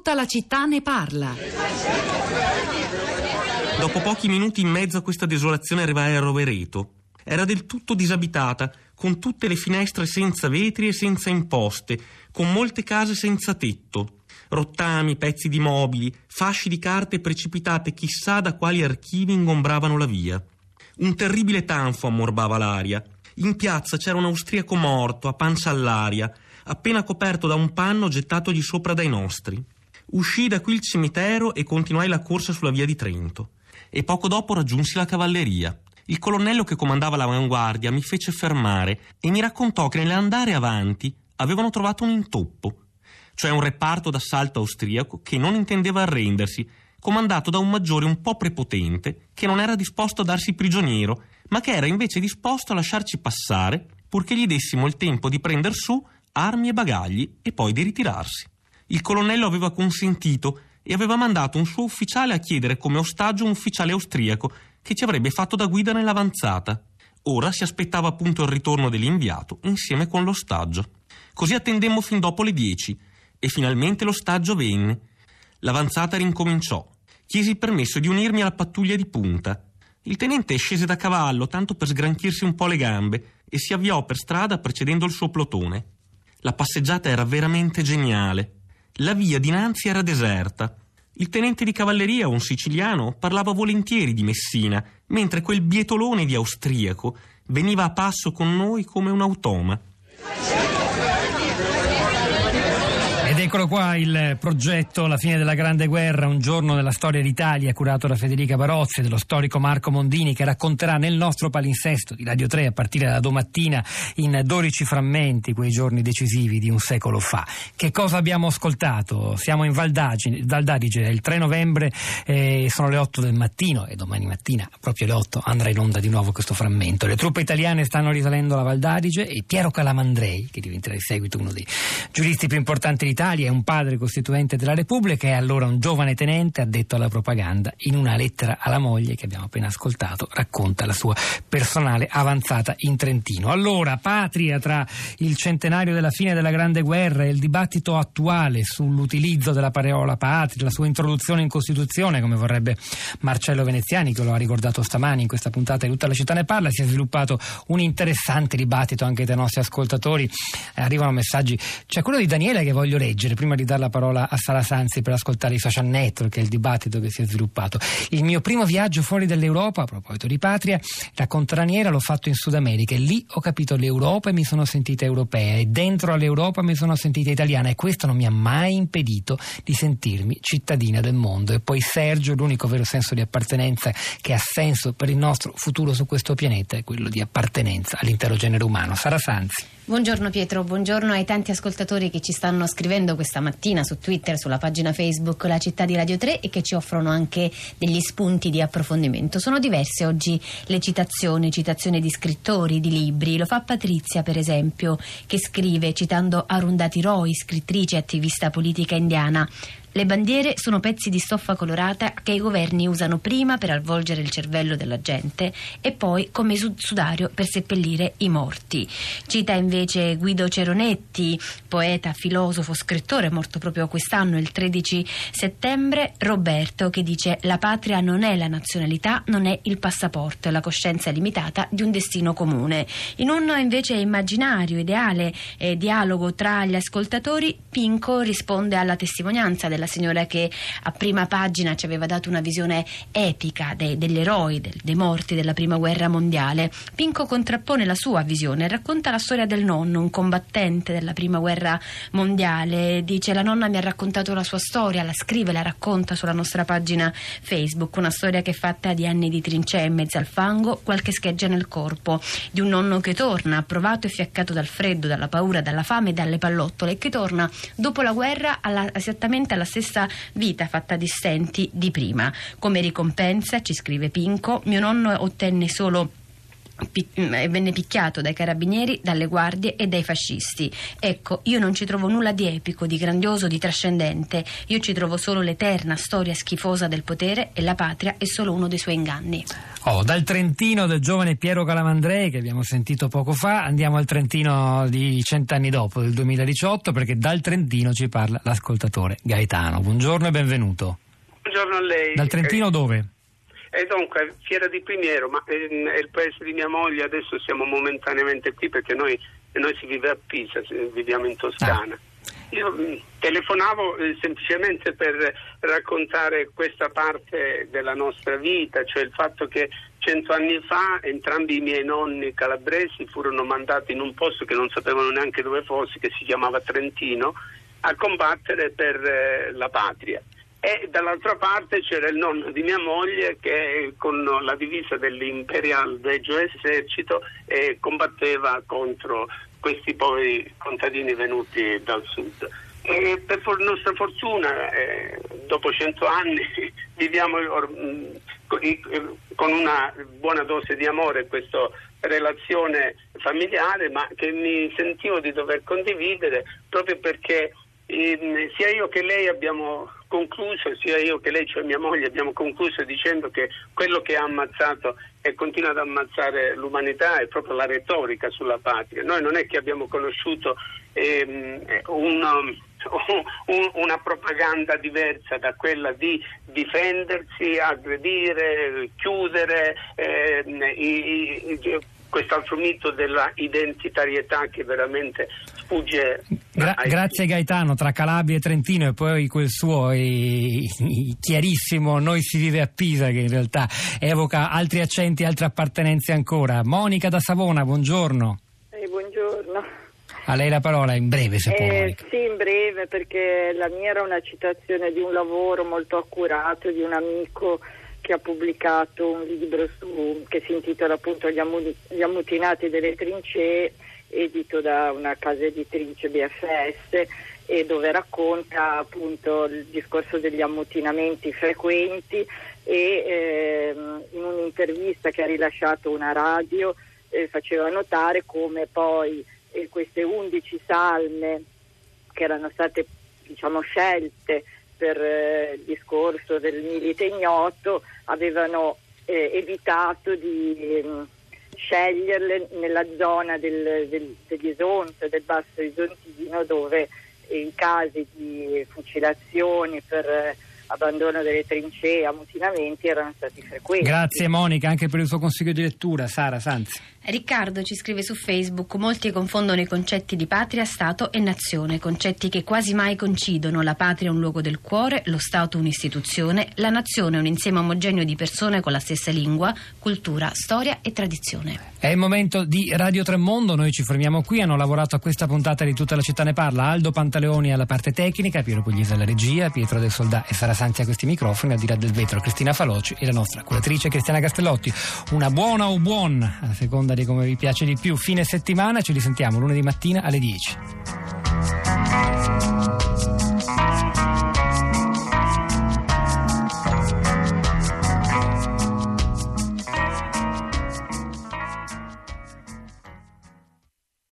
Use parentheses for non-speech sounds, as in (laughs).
Tutta la città ne parla. Dopo pochi minuti in mezzo a questa desolazione arrivai a Rovereto. Era del tutto disabitata, con tutte le finestre senza vetri e senza imposte, con molte case senza tetto. Rottami, pezzi di mobili, fasci di carte precipitate chissà da quali archivi ingombravano la via. Un terribile tanfo ammorbava l'aria. In piazza c'era un austriaco morto, a pancia all'aria, appena coperto da un panno gettatogli sopra dai nostri. Uscii da qui il cimitero e continuai la corsa sulla via di Trento. E poco dopo raggiunsi la cavalleria. Il colonnello che comandava l'avanguardia mi fece fermare e mi raccontò che nell'andare avanti avevano trovato un intoppo, cioè un reparto d'assalto austriaco che non intendeva arrendersi, comandato da un maggiore un po' prepotente che non era disposto a darsi prigioniero, ma che era invece disposto a lasciarci passare purché gli dessimo il tempo di prender su armi e bagagli e poi di ritirarsi. Il colonnello aveva consentito e aveva mandato un suo ufficiale a chiedere come ostaggio un ufficiale austriaco che ci avrebbe fatto da guida nell'avanzata. Ora si aspettava appunto il ritorno dell'inviato insieme con l'ostaggio. Così attendemmo fin dopo le dieci e finalmente l'ostaggio venne. L'avanzata rincominciò. Chiesi il permesso di unirmi alla pattuglia di punta. Il tenente scese da cavallo tanto per sgranchirsi un po' le gambe e si avviò per strada precedendo il suo plotone. La passeggiata era veramente geniale. La via dinanzi era deserta. Il tenente di cavalleria, un siciliano, parlava volentieri di Messina, mentre quel bietolone di austriaco veniva a passo con noi come un automa. Eccolo qua il progetto La fine della Grande Guerra, un giorno nella storia d'Italia, curato da Federica Barozzi e dello storico Marco Mondini, che racconterà nel nostro palinsesto di Radio 3 a partire da domattina in 12 frammenti quei giorni decisivi di un secolo fa. Che cosa abbiamo ascoltato? Siamo in Valdadige, è il 3 novembre, eh, sono le 8 del mattino e domani mattina, proprio alle 8, andrà in onda di nuovo questo frammento. Le truppe italiane stanno risalendo la Valdadige e Piero Calamandrei, che diventerà in seguito uno dei giuristi più importanti d'Italia, Italia, è un padre costituente della Repubblica e allora un giovane tenente addetto alla propaganda. In una lettera alla moglie che abbiamo appena ascoltato racconta la sua personale avanzata in Trentino. Allora, patria tra il centenario della fine della Grande Guerra e il dibattito attuale sull'utilizzo della parola patria, la sua introduzione in Costituzione, come vorrebbe Marcello Veneziani, che lo ha ricordato stamani in questa puntata di Tutta la città ne parla, si è sviluppato un interessante dibattito anche dai nostri ascoltatori. Arrivano messaggi. C'è quello di Daniele che voglio leggere leggere prima di dare la parola a Sara Sanzi per ascoltare i social network e il dibattito che si è sviluppato. Il mio primo viaggio fuori dall'Europa, a proposito di patria, racconta Raniera, l'ho fatto in Sud America e lì ho capito l'Europa e mi sono sentita europea e dentro all'Europa mi sono sentita italiana e questo non mi ha mai impedito di sentirmi cittadina del mondo. E poi Sergio, l'unico vero senso di appartenenza che ha senso per il nostro futuro su questo pianeta è quello di appartenenza all'intero genere umano. Sara Sanzi. Buongiorno Pietro, buongiorno ai tanti ascoltatori che ci stanno scrivendo questa mattina su Twitter, sulla pagina Facebook La Città di Radio 3 e che ci offrono anche degli spunti di approfondimento. Sono diverse oggi le citazioni, citazioni di scrittori, di libri. Lo fa Patrizia, per esempio, che scrive citando Arundhati Roy, scrittrice e attivista politica indiana. Le bandiere sono pezzi di stoffa colorata che i governi usano prima per avvolgere il cervello della gente e poi come sudario per seppellire i morti. Cita invece Guido Ceronetti, poeta, filosofo, scrittore, morto proprio quest'anno, il 13 settembre, Roberto, che dice la patria non è la nazionalità, non è il passaporto, è la coscienza limitata di un destino comune. In un invece immaginario, ideale eh, dialogo tra gli ascoltatori, Pinco risponde alla testimonianza del della signora che a prima pagina ci aveva dato una visione epica de, degli eroi, de, dei morti della prima guerra mondiale. Pinco contrappone la sua visione, racconta la storia del nonno, un combattente della prima guerra mondiale. Dice la nonna mi ha raccontato la sua storia, la scrive, la racconta sulla nostra pagina Facebook, una storia che è fatta di anni di trincee in mezzo al fango, qualche scheggia nel corpo, di un nonno che torna, provato e fiaccato dal freddo, dalla paura, dalla fame e dalle pallottole, e che torna dopo la guerra alla, esattamente alla stessa vita fatta di stenti di prima. Come ricompensa, ci scrive Pinco, mio nonno ottenne solo venne picchiato dai carabinieri, dalle guardie e dai fascisti. Ecco, io non ci trovo nulla di epico, di grandioso, di trascendente. Io ci trovo solo l'eterna storia schifosa del potere e la patria è solo uno dei suoi inganni. Oh, dal Trentino del giovane Piero Calamandrei che abbiamo sentito poco fa, andiamo al Trentino di cent'anni dopo, del 2018, perché dal Trentino ci parla l'ascoltatore Gaetano. Buongiorno e benvenuto. Buongiorno a lei. Dal Trentino dove? E dunque, Fiera di Primiero, ma è, è, il paese di mia moglie, adesso siamo momentaneamente qui perché noi, noi si vive a Pisa, viviamo in Toscana. Ah. Io mm, telefonavo eh, semplicemente per raccontare questa parte della nostra vita, cioè il fatto che cento anni fa entrambi i miei nonni calabresi furono mandati in un posto che non sapevano neanche dove fosse, che si chiamava Trentino, a combattere per eh, la patria e dall'altra parte c'era il nonno di mia moglie che con la divisa dell'Imperial Regio Esercito eh, combatteva contro questi poveri contadini venuti dal sud. E per for- nostra fortuna, eh, dopo cento anni, (laughs) viviamo or- con una buona dose di amore questa relazione familiare, ma che mi sentivo di dover condividere proprio perché eh, sia io che lei abbiamo concluso, sia io che lei, cioè mia moglie, abbiamo concluso dicendo che quello che ha ammazzato e continua ad ammazzare l'umanità è proprio la retorica sulla patria. Noi non è che abbiamo conosciuto ehm, una, (laughs) un, una propaganda diversa da quella di difendersi, aggredire, chiudere. Ehm, i, i, quest'altro mito della identitarietà che veramente sfugge. Gra- grazie Gaetano, tra Calabria e Trentino e poi quel suo e, chiarissimo Noi si vive a Pisa che in realtà evoca altri accenti, altre appartenenze ancora. Monica da Savona, buongiorno. Eh, buongiorno. A lei la parola in breve se può. Eh, sì, in breve perché la mia era una citazione di un lavoro molto accurato di un amico che ha pubblicato un libro su, si intitola appunto Gli, ammu- Gli ammutinati delle trincee, edito da una casa editrice BFS e dove racconta appunto il discorso degli ammutinamenti frequenti e ehm, in un'intervista che ha rilasciato una radio eh, faceva notare come poi eh, queste undici salme che erano state diciamo scelte per eh, il discorso del milite ignoto avevano eh, evitato di eh, sceglierle nella zona del, del, dell'Isonzo, del Basso Isontino, dove i casi di fucilazioni per eh, abbandono delle trincee, ammutinamenti erano stati frequenti. Grazie Monica anche per il suo consiglio di lettura, Sara Sanzi. Riccardo ci scrive su Facebook: Molti confondono i concetti di patria, Stato e nazione, concetti che quasi mai coincidono. La patria è un luogo del cuore, lo Stato un'istituzione, la nazione è un insieme omogeneo di persone con la stessa lingua, cultura, storia e tradizione. È il momento di Radio Tremondo, noi ci fermiamo qui. Hanno lavorato a questa puntata di Tutta la città ne parla Aldo Pantaleoni alla parte tecnica, Piero Puglisi alla regia, Pietro del Soldà e Sara Sanzi a questi microfoni, al di là del vetro Cristina Faloci e la nostra curatrice Cristiana Castellotti. Una buona o buon a seconda di come vi piace di più. Fine settimana, ci risentiamo lunedì mattina alle 10.